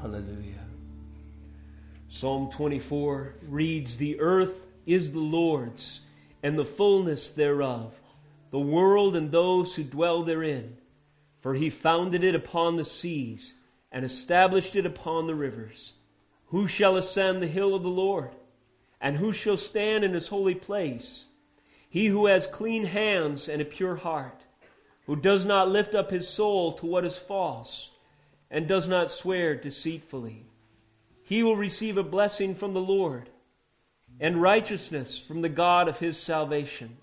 Hallelujah. Psalm 24 reads The earth is the Lord's, and the fullness thereof, the world and those who dwell therein. For he founded it upon the seas, and established it upon the rivers. Who shall ascend the hill of the Lord? And who shall stand in his holy place? He who has clean hands and a pure heart, who does not lift up his soul to what is false, and does not swear deceitfully. He will receive a blessing from the Lord, and righteousness from the God of his salvation.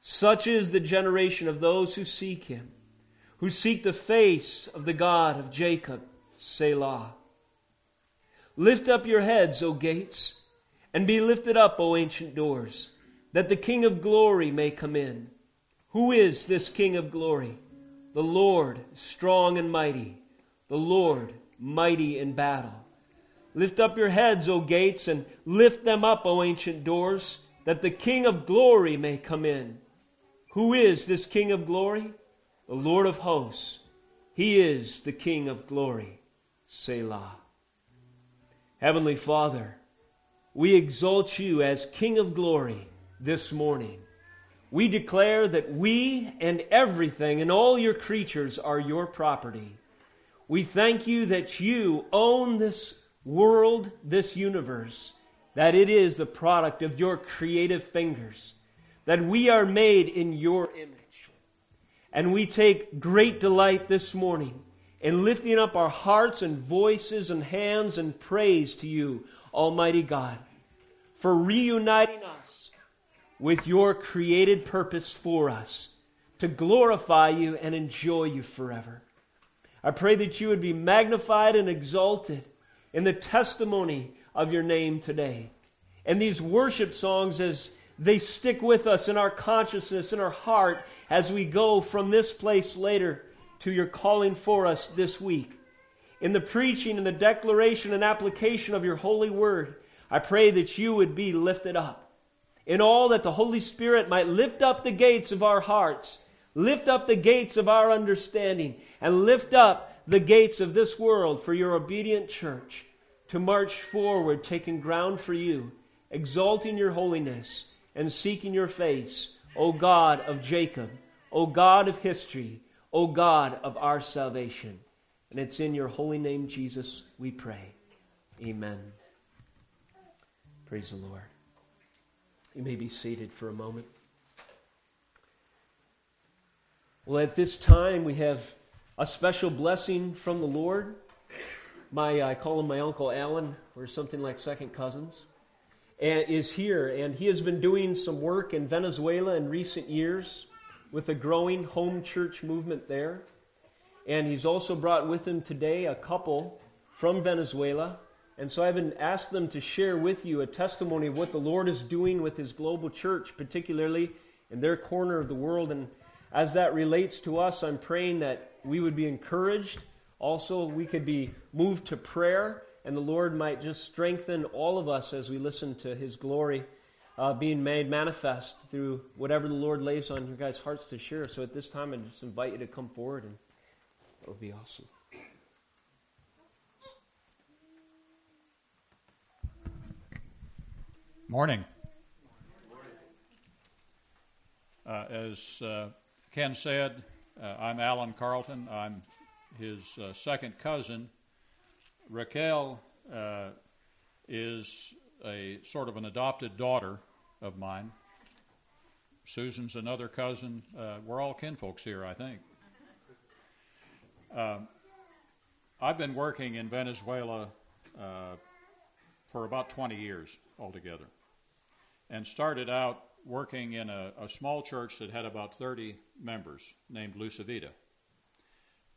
Such is the generation of those who seek him, who seek the face of the God of Jacob. Selah. Lift up your heads, O gates, and be lifted up, O ancient doors, that the King of glory may come in. Who is this King of glory? The Lord, strong and mighty, the Lord, mighty in battle. Lift up your heads, O gates, and lift them up, O ancient doors, that the King of glory may come in. Who is this King of glory? The Lord of hosts. He is the King of glory. Selah. Heavenly Father, we exalt you as King of glory this morning. We declare that we and everything and all your creatures are your property. We thank you that you own this world, this universe, that it is the product of your creative fingers, that we are made in your image. And we take great delight this morning in lifting up our hearts and voices and hands and praise to you, Almighty God, for reuniting us with your created purpose for us to glorify you and enjoy you forever. I pray that you would be magnified and exalted in the testimony of your name today. And these worship songs, as they stick with us in our consciousness, in our heart, as we go from this place later to your calling for us this week. In the preaching and the declaration and application of your holy word, I pray that you would be lifted up. In all that the Holy Spirit might lift up the gates of our hearts, lift up the gates of our understanding, and lift up the gates of this world for your obedient church to march forward, taking ground for you, exalting your holiness, and seeking your face, O God of Jacob, O God of history, O God of our salvation. And it's in your holy name, Jesus, we pray. Amen. Praise the Lord. You may be seated for a moment. Well, at this time, we have a special blessing from the Lord. My, I call him my Uncle Alan, or something like second cousins, and is here. And he has been doing some work in Venezuela in recent years with a growing home church movement there. And he's also brought with him today a couple from Venezuela. And so I've asked them to share with you a testimony of what the Lord is doing with his global church, particularly in their corner of the world. And as that relates to us, I'm praying that we would be encouraged. Also, we could be moved to prayer, and the Lord might just strengthen all of us as we listen to his glory uh, being made manifest through whatever the Lord lays on your guys' hearts to share. So at this time, I just invite you to come forward, and that would be awesome. Morning. Uh, as uh, Ken said, uh, I'm Alan Carlton. I'm his uh, second cousin. Raquel uh, is a sort of an adopted daughter of mine. Susan's another cousin. Uh, we're all kinfolks here, I think. Um, I've been working in Venezuela uh, for about 20 years altogether and started out working in a, a, small church that had about 30 members named Luz y Vida.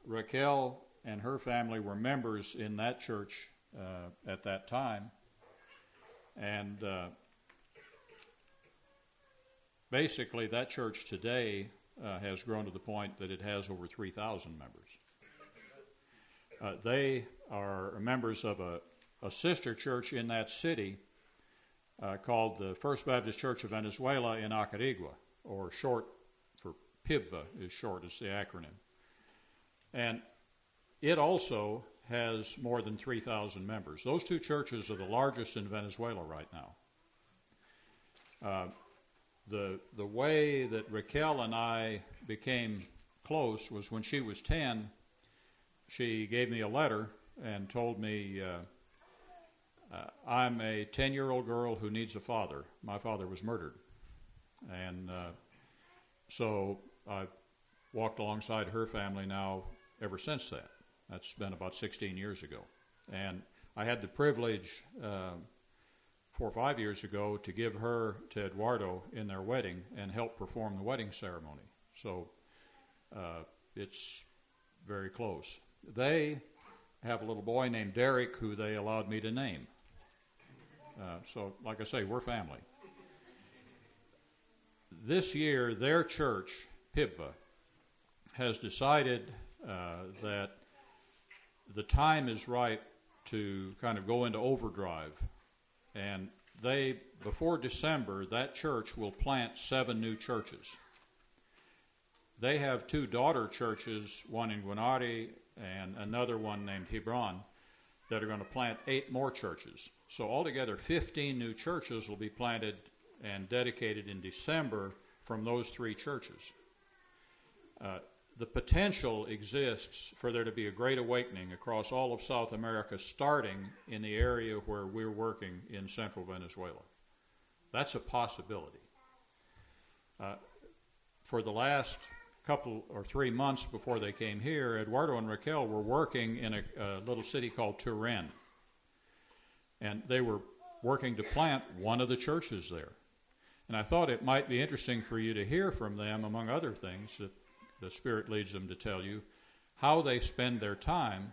Raquel and her family were members in that church uh, at that time. And uh, basically, that church today uh, has grown to the point that it has over 3,000 members. Uh, they are members of a, a, sister church in that city uh, called the First Baptist Church of Venezuela in Acarigua, or short for PIBVA is short, is the acronym. And it also has more than 3,000 members. Those two churches are the largest in Venezuela right now. Uh, the, the way that Raquel and I became close was when she was 10, she gave me a letter and told me, uh, uh, I'm a 10 year old girl who needs a father. My father was murdered. And uh, so I walked alongside her family now ever since that. That's been about 16 years ago. And I had the privilege uh, four or five years ago to give her to Eduardo in their wedding and help perform the wedding ceremony. So uh, it's very close. They have a little boy named Derek who they allowed me to name. Uh, so, like I say, we're family. This year, their church, PIBVA, has decided uh, that the time is right to kind of go into overdrive. And they, before December, that church will plant seven new churches. They have two daughter churches, one in Guanare and another one named Hebron, that are going to plant eight more churches. So, altogether, 15 new churches will be planted and dedicated in December from those three churches. Uh, the potential exists for there to be a great awakening across all of South America, starting in the area where we're working in central Venezuela. That's a possibility. Uh, for the last couple or three months before they came here, Eduardo and Raquel were working in a, a little city called Turén. And they were working to plant one of the churches there. And I thought it might be interesting for you to hear from them, among other things, that the Spirit leads them to tell you how they spend their time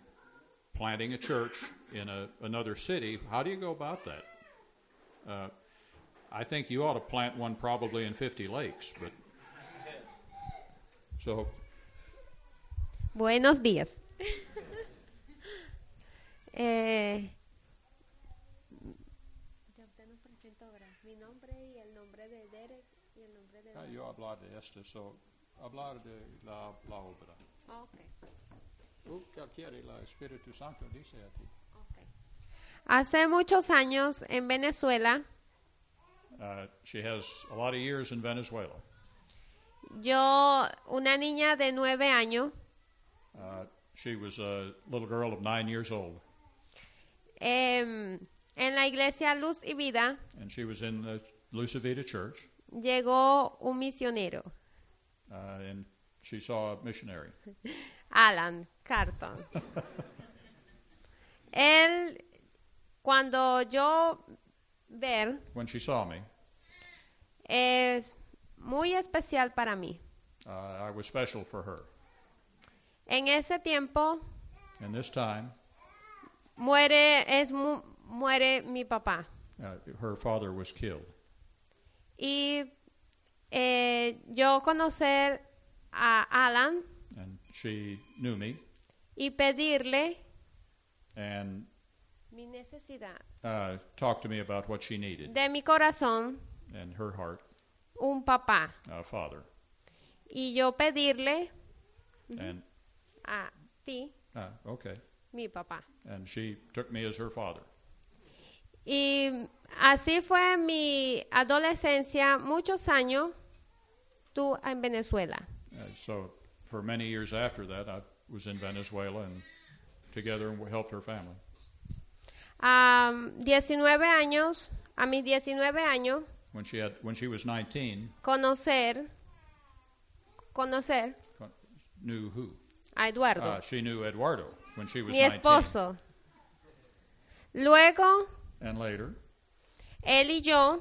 planting a church in a, another city. How do you go about that? Uh, I think you ought to plant one probably in 50 lakes, but so. Buenos días. eh, mi nombre y el nombre de Derek y el nombre de. Ah, yo hablar de esto, so hablar de la, la obra. Okay. Tú quiere el Espíritu Santo dice a ti. Okay. Hace muchos años en Venezuela. Uh, she has a lot of years in Venezuela. Yo, una niña de nueve años. Uh, she was a little girl of nine years old. Eh, en la iglesia Luz y Vida. And she was in the Luz y Vida church. Llegó un misionero. Uh, and she saw a missionary. Alan Carton. Él, cuando yo ver, when she saw me, es muy especial para mí. Uh, I was special for her. En ese tiempo, In this time, muere es mu, muere mi papá. uh, her father was killed. Y eh, yo conocer a Alan And she knew me y pedirle and mi necesidad uh, talked to me about what she needed de mi corazón and her heart, un papá. uh, father. Y yo pedirle And a ti uh, okay, mi papá. and she took me as her father. Y así fue mi adolescencia, muchos años, tú en Venezuela. Uh, so for many years after that, I was in Venezuela and together and helped her family. A 19 años, a mis 19 años, When she had, when she was 19, conocer, conocer con- knew who? a Eduardo, Uh, she knew Eduardo when she was mi 19. esposo. Luego, And later, él y yo,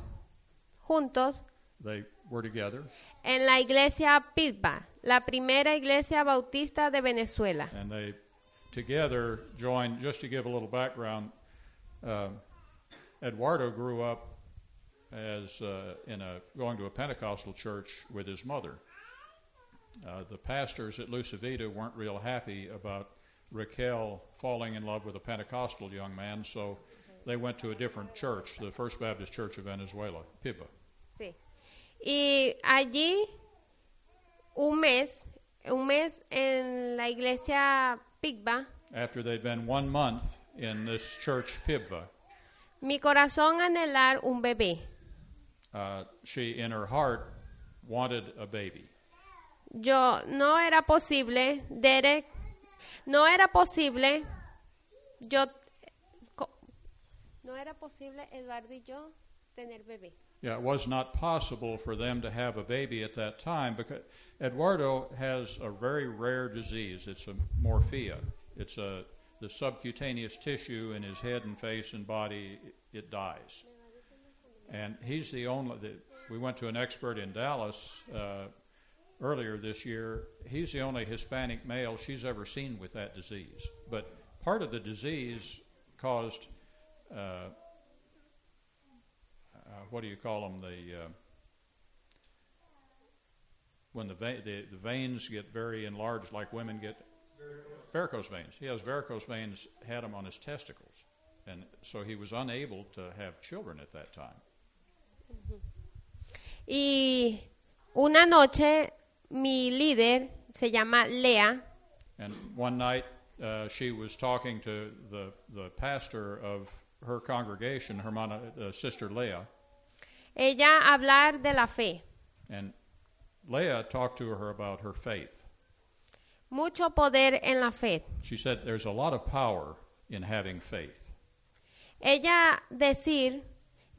juntos, they were together en la iglesia PIBVA, la primera iglesia bautista de Venezuela. and they together joined. Just to give a little background, uh, Eduardo grew up as uh, in a going to a Pentecostal church with his mother. Uh, the pastors at Luz y Vida weren't real happy about Raquel falling in love with a Pentecostal young man, so they went to a different church, the First Baptist Church of Venezuela, PIBA. Sí. Y allí, un mes, un mes en la iglesia PIBVA, after they'd been one month in this church, Pibva. Mi corazón anhelar un bebé. Uh, she, in her heart, wanted a baby. Yo no era posible, Derek, no era posible, yo, no era posible Eduardo y yo tener bebé. Yeah, it was not possible for them to have a baby at that time because Eduardo has a very rare disease. It's a morphea. It's a the subcutaneous tissue in his head and face and body. It dies, and he's the only. The, we went to an expert in Dallas uh, earlier this year. He's the only Hispanic male she's ever seen with that disease. But part of the disease caused. Uh, uh, what do you call them? The uh, when the, va- the the veins get very enlarged, like women get varicose veins. He has varicose veins, had them on his testicles, and so he was unable to have children at that time. Y una noche mi líder se llama Lea And one night, uh, she was talking to the the pastor of her congregation, Hermana uh, Sister Leah, ella hablar de la fe. and Leah talked to her about her faith. Mucho poder en la fe. She said, "There's a lot of power in having faith." Ella decir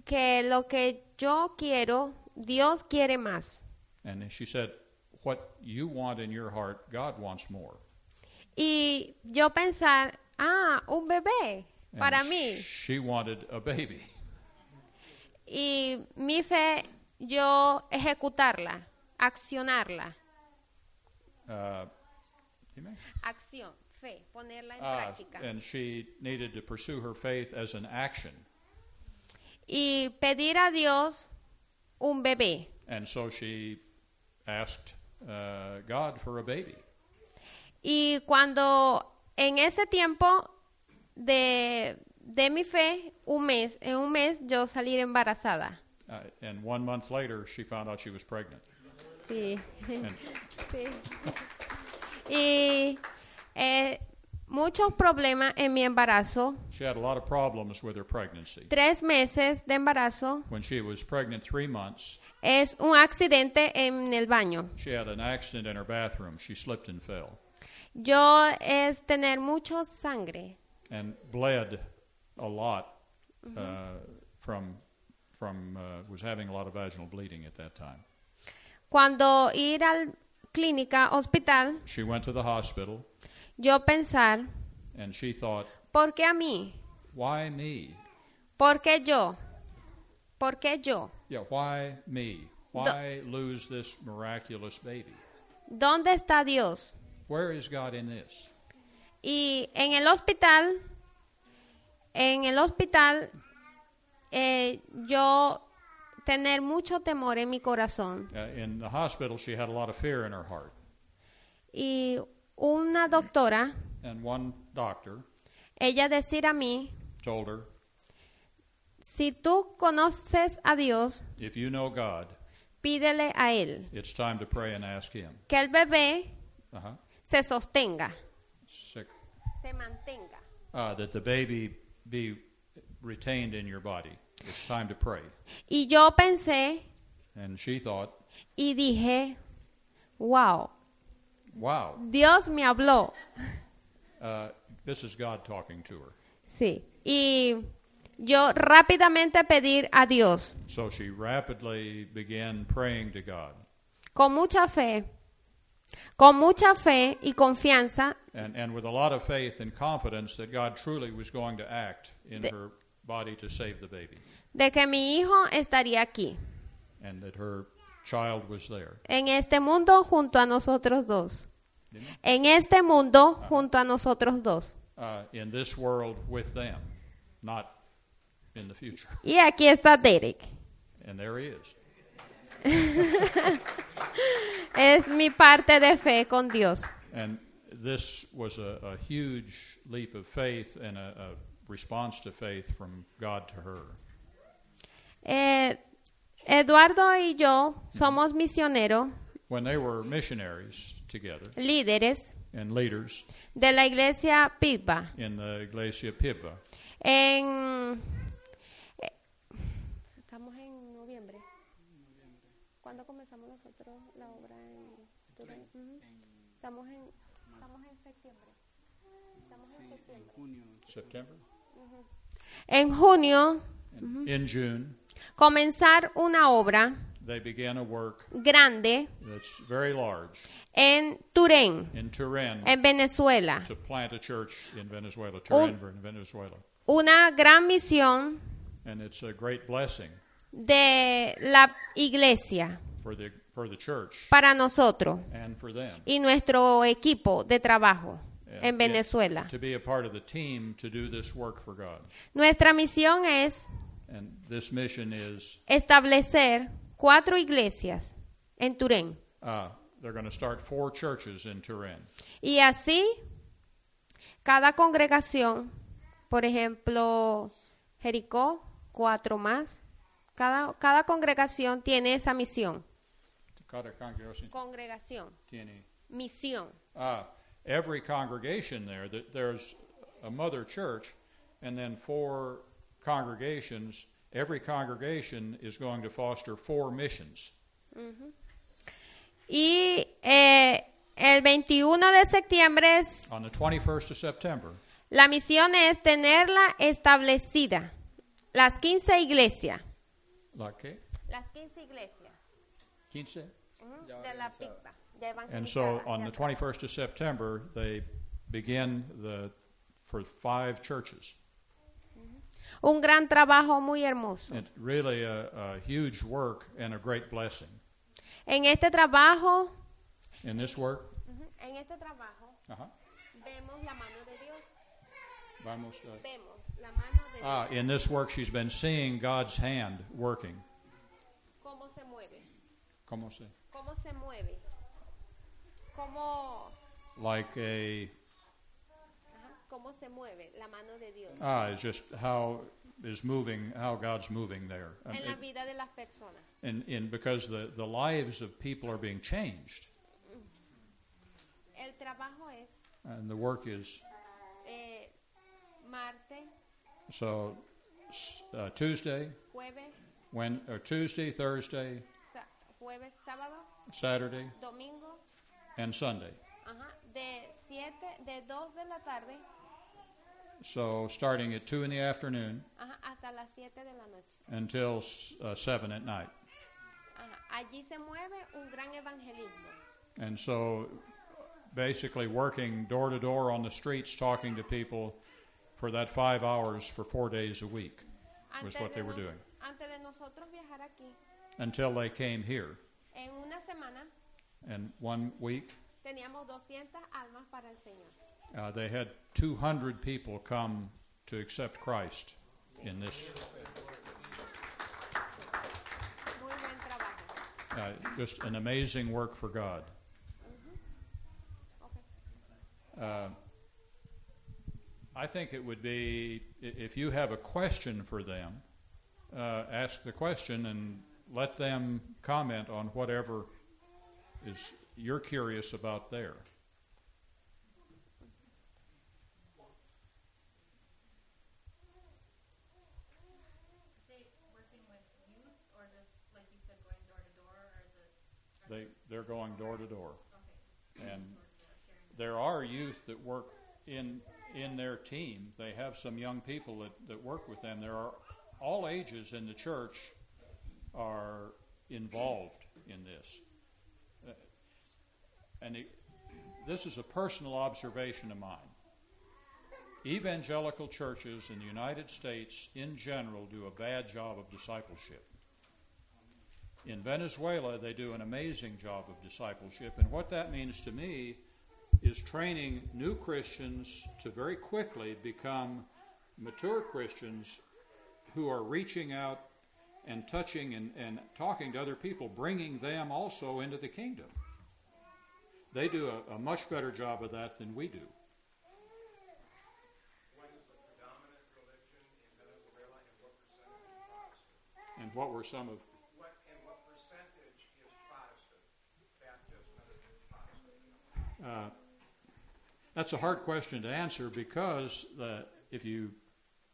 que lo que yo quiero, Dios quiere más. And she said, What you want in your heart, God wants more. Y yo pensar, ah, un bebé And para mí. She wanted a baby. Y mi fe, yo ejecutarla, accionarla. Uh, may? Acción, fe, ponerla en Ah, práctica. and she needed to pursue her faith as an action. Y pedir a Dios un bebé. And so she asked uh, God for a baby. Y cuando en ese tiempo de, de mi fe, un mes, en un mes yo salir embarazada. Uh, and one month later, she found out she was pregnant. Sí. And Sí. Y eh, muchos problemas en mi embarazo. she had a lot of problems with her pregnancy. Tres meses de embarazo When she was pregnant three months, es un accidente en el baño. she had an accident in her bathroom. She slipped and fell Yo es tener mucho sangre. and bled a lot uh, from from uh, was having a lot of vaginal bleeding at that time. Cuando ir al clínica, hospital, She went to the hospital yo pensar, and she thought, ¿por qué a mí? "Why me? ¿Por qué yo? ¿Por qué yo? Yeah, why me? Why lose this miraculous baby? ¿Dónde está Dios? Where is God in this?" Y en el hospital, en el hospital, eh, yo tener mucho temor en mi corazón. Uh, in the hospital, she had a lot of fear in her heart, Y una doctora, and one doctor ella decir a mí, told her, si tú conoces a Dios, "If you know God, pídele a Él it's time to pray and ask Him." que el bebé Uh-huh. se sostenga, Sick. se mantenga. Uh, that the baby be retained in your body. It's time to pray. Y yo pensé And she thought, y dije, wow, "Wow, Dios me habló. uh, this is God talking to her." Sí. Y yo rápidamente pedir a Dios, So she rapidly began praying to God. con mucha fe, con mucha fe y confianza and, and with a lot of faith and confidence that God truly was going to act in The- her body to save the baby, de que mi hijo estaría aquí, and that her child was there. en este mundo junto a nosotros dos. En este mundo junto a nosotros dos. Uh, in this world with them, not in the future. Y aquí está Derek. And there he is. Es mi parte de fe con Dios. And this was a, a huge leap of faith and a, a response to faith from God to her. Eh, Eduardo y yo somos misioneros, When they were missionaries together líderes, and leaders de la iglesia Pitba. in the Iglesia Piva. En, eh, estamos en noviembre. ¿Cuándo comenzamos nosotros la obra en? Ujú. Estamos en, estamos en septiembre. Estamos en septiembre. September? En junio, And In June, comenzar una obra they began a work grande that's very large en Turén, in Turin en Venezuela. to plant a church in Venezuela, Turin, Venezuela. Una gran misión And it's a great blessing de la iglesia for the, for the church para nosotros and for them. y nuestro equipo de trabajo en Venezuela. Nuestra misión es And this mission is establecer cuatro iglesias en Turén. uh, they're going to start four churches in Turén. Y así, cada congregación, por ejemplo, Jericó, cuatro más, cada, cada congregación tiene esa misión. Cada congregación Congregación, tiene- misión. Uh, every congregation there, there's a mother church, and then four congregations. Every congregation is going to foster four missions. Y eh, el 21 de septiembre es, On the 21st of September, la misión es tenerla establecida. Las 15 iglesias. like eh, Las 15 iglesias. 15? De la And so on the 21st of September, they begin the for five churches. Un gran trabajo muy hermoso. It's really a, a huge work and a great blessing. En este trabajo, In this work, en este trabajo uh-huh, vemos la mano de Dios. vamos, uh, Vemos la mano de Dios. ah, in this work, she's been seeing God's hand working. Cómo se mueve. ¿Cómo se? Cómo se mueve. Cómo, Like a cómo se mueve la mano de Dios ah, it's just how is moving, how God's moving there, Um, en la vida de las personas. and, and because the the lives of people are being changed, El trabajo es and the work is eh, martes, so uh, Tuesday, jueves, when or Tuesday, Thursday, sa- jueves, sábado, Saturday, domingo, and Sunday. ajá, de 7, de 2 de la tarde So starting at two in the afternoon ajá, hasta las 7 de la noche. until uh, seven at night. Ajá, Allí se mueve un gran evangelismo. And so basically working door to door on the streets talking to people for that five hours for four days a week was Antes what they de, were nos- doing antes de nosotros viajar aquí, until they came here. en una semana And one week teníamos 200 almas para el Señor. Uh, they had 200 people come to accept Christ in this. Muy buen trabajo. Uh, just an amazing work for God. Uh, I think it would be if you have a question for them, uh, ask the question and let them comment on whatever is you're curious about there. they working with youth or just like you said going door to door or is it They they're going door to door, and there are youth that work in in their team. They have some young people that, that work with them. There are all ages in the church are involved in this. Uh, and it, this is a personal observation of mine. Evangelical churches in the United States in general do a bad job of discipleship. In Venezuela, they do an amazing job of discipleship, and what that means to me is training new Christians to very quickly become mature Christians who are reaching out and touching and, and talking to other people, bringing them also into the kingdom. They do a, a much better job of that than we do. What is the predominant religion in Venezuela and what percentage is Protestant? And what were some of What, and what percentage is Protestant, Baptist, Methodist, Protestant? Uh, That's a hard question to answer because if you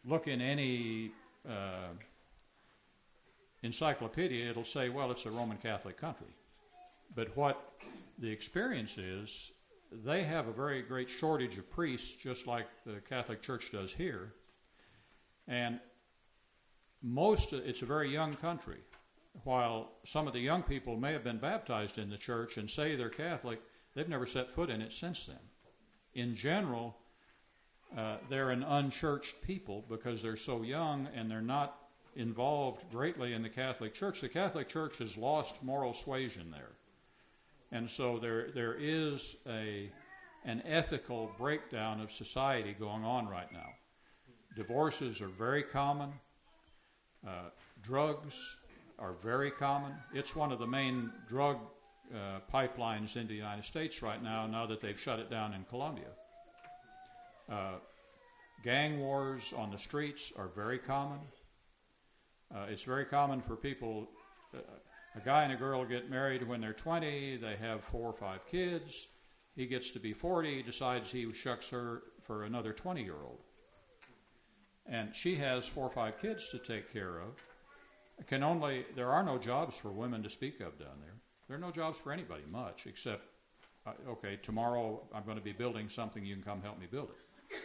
look in any uh, encyclopedia, it'll say, well, it's a Roman Catholic country. But what the experience is, they have a very great shortage of priests, just like the Catholic Church does here. And most, it's a very young country. While some of the young people may have been baptized in the church and say they're Catholic, they've never set foot in it since then. In general, uh, they're an unchurched people because they're so young and they're not involved greatly in the Catholic Church. The Catholic Church has lost moral suasion there. And so there, there is a, an ethical breakdown of society going on right now. Divorces are very common. Uh, drugs are very common. It's one of the main drug uh, pipelines in the United States right now, now that they've shut it down in Colombia. Uh, gang wars on the streets are very common. Uh, it's very common for people, uh, a guy and a girl get married when they're 20, they have four or five kids. He gets to be 40, decides he shucks her for another 20 year old. And she has four or five kids to take care of. Can only there are no jobs for women to speak of down there. There are no jobs for anybody much except uh, okay, tomorrow I'm going to be building something. You can come help me build it.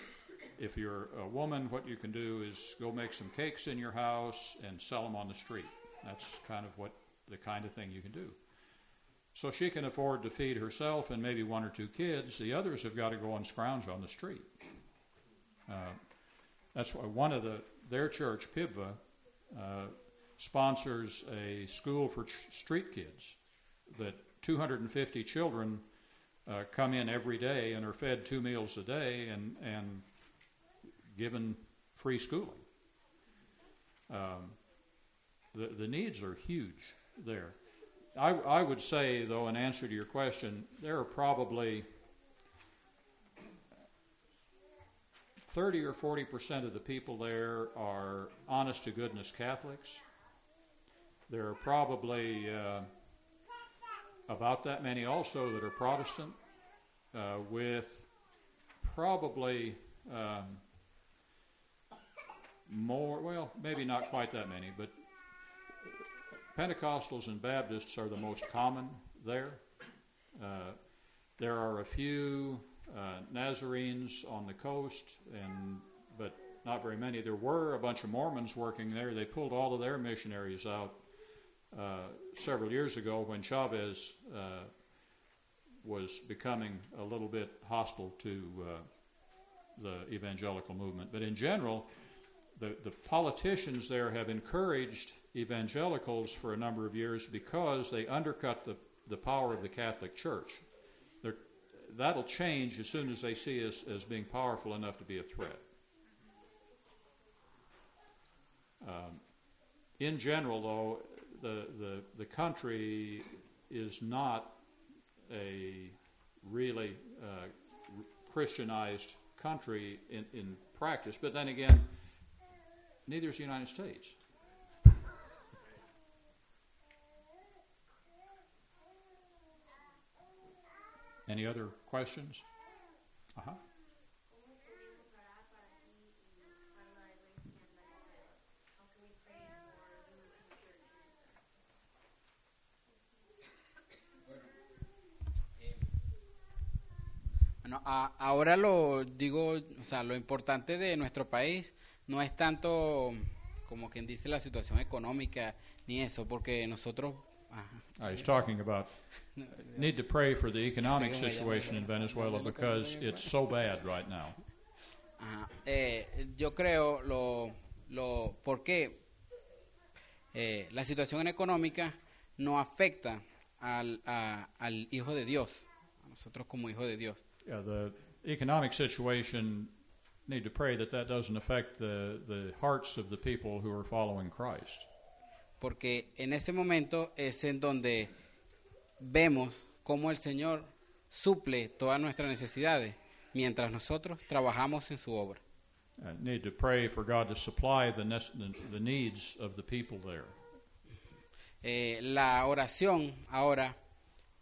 If you're a woman, what you can do is go make some cakes in your house and sell them on the street. That's kind of what the kind of thing you can do. So she can afford to feed herself and maybe one or two kids. The others have got to go and scrounge on the street. Uh, that's why one of the their church, Pibva, uh, sponsors a school for ch- street kids. That 250 children uh, come in every day and are fed two meals a day and and given free schooling. Um, the the needs are huge there. I, I would say, though, in answer to your question, there are probably 30 or 40 percent of the people there are honest to goodness Catholics. There are probably uh, about that many also that are Protestant, uh, with probably um, more, well, maybe not quite that many, but Pentecostals and Baptists are the most common there. Uh, there are a few uh, Nazarenes on the coast, and but not very many. There were a bunch of Mormons working there. They pulled all of their missionaries out uh, several years ago when Chavez uh, was becoming a little bit hostile to uh, the evangelical movement. But in general, the, the politicians there have encouraged evangelicals for a number of years because they undercut the, the power of the Catholic Church. They're, that'll change as soon as they see us as being powerful enough to be a threat. Um, in general, though, the, the, the country is not a really uh, Christianized country in, in practice, but then again, neither is the United States. Any other questions? Uh huh. A- ahora lo digo, o sea, lo importante de nuestro país no es tanto como quien dice la situación económica ni eso, porque nosotros, he's talking about need to pray for the economic situation in Venezuela because it's so bad right now. ajá, eh, yo creo lo, lo, ¿por qué? Eh, la situación económica no afecta al, a- al hijo de Dios, nosotros como de Dios. Yeah, the economic situation need to pray that that doesn't affect the, the hearts of the people who are following Christ. porque en ese momento es en donde vemos cómo el Señor suple todas nuestras necesidades mientras nosotros trabajamos en su obra. Uh, need to pray for God to supply the needs of the people there. Eh, la oración ahora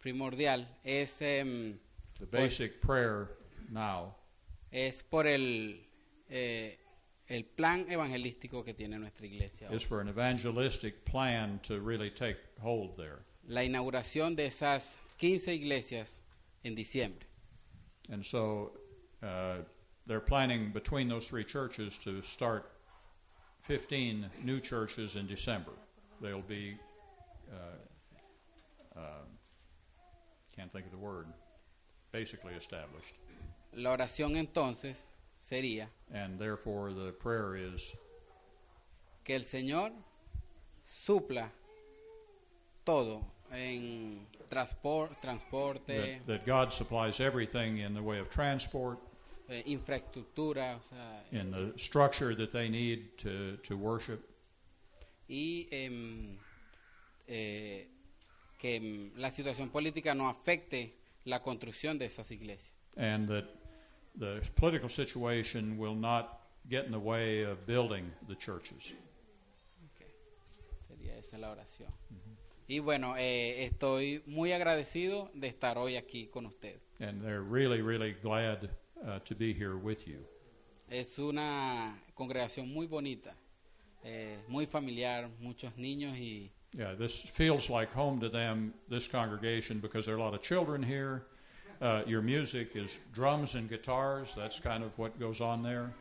primordial es em, The basic prayer now es por el, eh, el plan evangelístico que tiene nuestra iglesia. hoy. is for an evangelistic plan to really take hold there. La inauguración de esas 15 iglesias en diciembre. And so uh, they're planning between those three churches to start 15 new churches in December. They'll be, uh, um can't think of the word, basically established. La oración entonces sería And therefore, the prayer is que el Señor supla todo en transpor- transporte, that, that God supplies everything in the way of transport, eh, infraestructura, o sea, in the structure that they need to, to worship, y em, eh, que em, la situación política no afecte la construcción de esas iglesias. and that the political situation will not get in the way of building the churches. Ok. Sería esa la oración. Y bueno, eh, estoy muy agradecido de estar hoy aquí con usted. And they're really, really glad uh, to be here with you. Es una congregación muy bonita, eh, muy familiar, muchos niños y Yeah, this feels like home to them, this congregation, because there are a lot of children here. Uh, your music is drums and guitars. That's kind of what goes on there.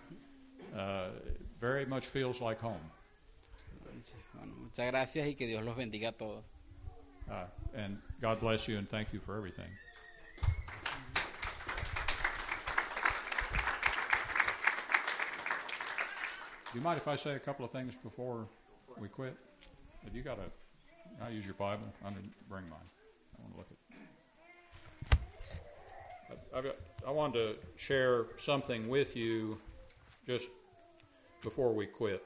Uh, very much feels like home. bueno, muchas gracias y que Dios los bendiga a todos. Uh, and God bless you and thank you for everything. Do you mind if I say a couple of things before we quit? Have you got a? I use your Bible. I didn't bring mine. I want to look at. I, got, I wanted to share something with you just before we quit.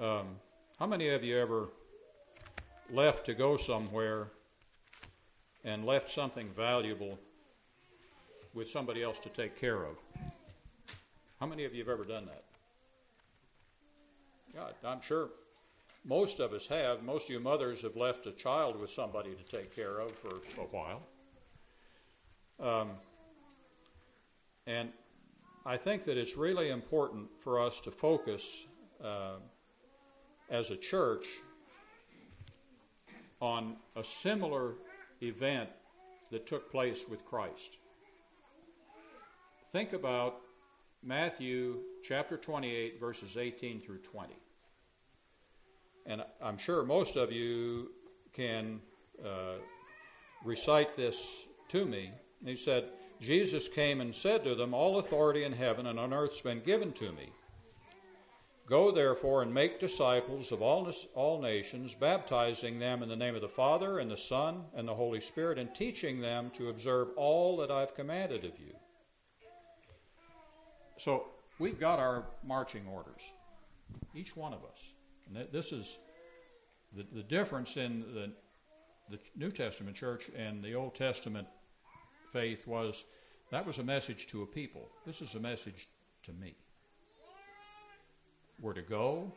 Um, how many of you ever left to go somewhere and left something valuable with somebody else to take care of? How many of you have ever done that? God, I'm sure most of us have. Most of you mothers have left a child with somebody to take care of for a while. Um, and I think that it's really important for us to focus uh, as a church on a similar event that took place with Christ. Think about Matthew chapter 28, verses 18 through 20. And I'm sure most of you can uh, recite this to me. He said, Jesus came and said to them, All authority in heaven and on earth has been given to me. Go therefore and make disciples of all, all nations, baptizing them in the name of the Father and the Son and the Holy Spirit, and teaching them to observe all that I've commanded of you. So we've got our marching orders, each one of us. And th- this is the, the difference in the, the New Testament church and the Old Testament faith was that was a message to a people. This is a message to me. We're to go.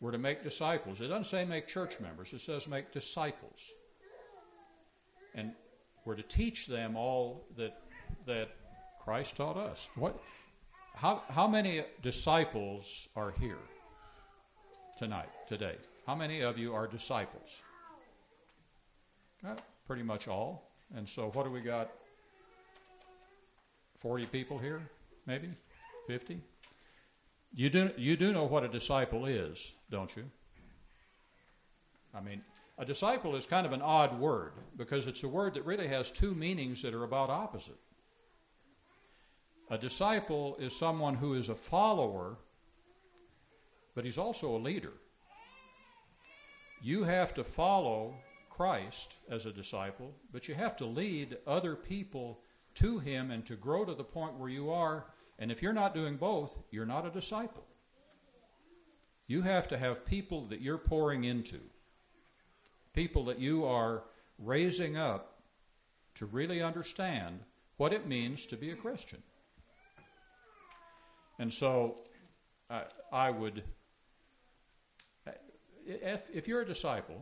We're to make disciples. It doesn't say make church members, it says make disciples. And we're to teach them all that, that Christ taught us. What, how, how many disciples are here tonight, today? How many of you are disciples? Pretty much all. And so, what do we got? 40 people here, maybe? 50? You do, you do know what a disciple is, don't you? I mean, a disciple is kind of an odd word because it's a word that really has two meanings that are about opposite. A disciple is someone who is a follower, but he's also a leader. You have to follow Christ as a disciple, but you have to lead other people to him and to grow to the point where you are. And if you're not doing both, you're not a disciple. You have to have people that you're pouring into, people that you are raising up to really understand what it means to be a Christian. And so uh, I would, if, if you're a disciple,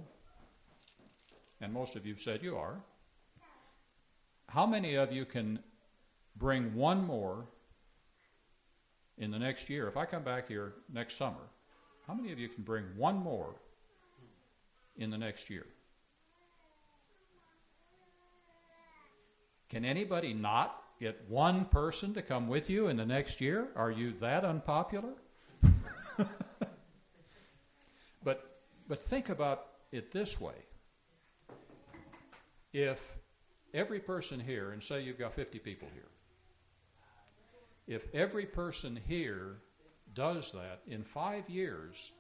and most of you said you are, how many of you can bring one more in the next year? If I come back here next summer, how many of you can bring one more in the next year? Can anybody not get one person to come with you in the next year? Are you that unpopular? but but think about it this way. If every person here, and say you've got 50 people here, if every person here does that in five years,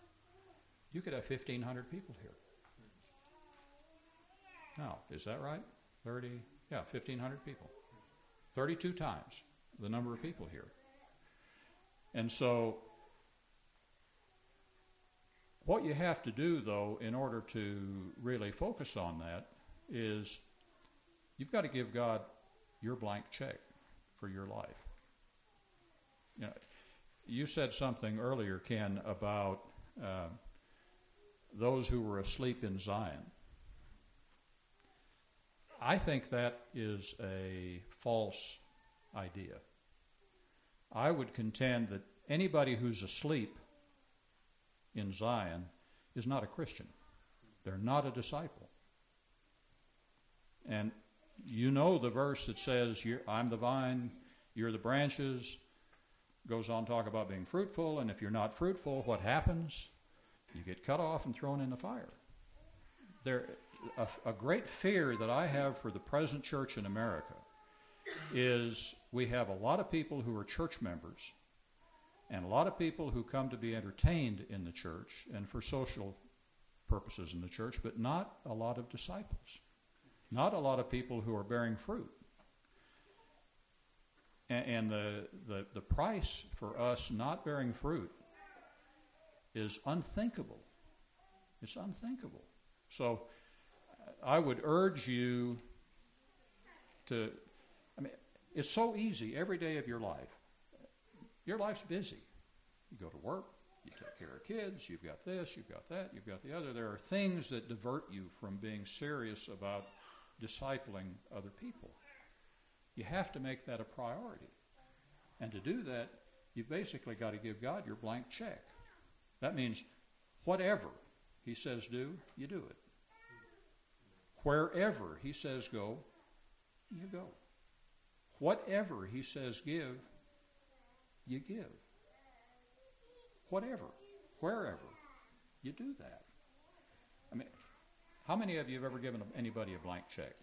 you could have 1,500 people here. Now, is that right? 30, yeah, 1,500 people. 32 times the number of people here. And so, what you have to do, though, in order to really focus on that, is you've got to give God your blank check for your life. You know, you said something earlier, Ken, about uh, those who were asleep in Zion. I think that is a false idea. I would contend that anybody who's asleep in Zion is not a Christian. They're not a disciple. And you know the verse that says, I'm the vine, you're the branches. Goes on to talk about being fruitful, and if you're not fruitful, what happens? You get cut off and thrown in the fire. There, a, a great fear that I have for the present church in America is we have a lot of people who are church members and a lot of people who come to be entertained in the church and for social purposes in the church, but not a lot of disciples. Not a lot of people who are bearing fruit. And, and the, the, the price for us not bearing fruit is unthinkable. It's unthinkable. So I would urge you to, I mean, it's so easy every day of your life. Your life's busy. You go to work, you take care of kids, you've got this, you've got that, you've got the other. There are things that divert you from being serious about discipling other people. You have to make that a priority. And to do that, you've basically got to give God your blank check. That means whatever He says do, you do it. Wherever He says go, you go. Whatever He says give, you give. Whatever, wherever, you do that. I mean, how many of you have ever given anybody a blank check?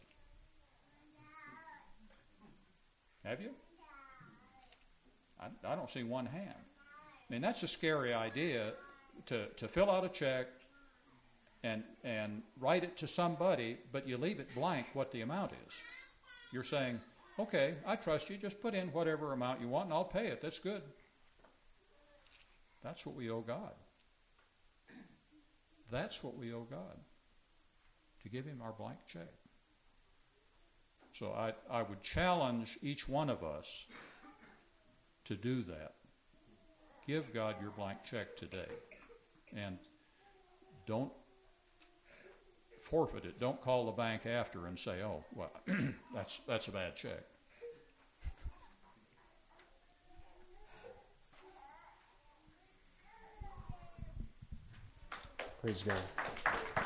Have you? I, I don't see one hand. I mean, that's a scary idea to, to fill out a check and, and write it to somebody, but you leave it blank what the amount is. You're saying, okay, I trust you, just put in whatever amount you want and I'll pay it. That's good. That's what we owe God. That's what we owe God to give Him our blank check. So I, I would challenge each one of us to do that. Give God your blank check today. And don't forfeit it. Don't call the bank after and say, oh, well, that's, that's a bad check. Praise God.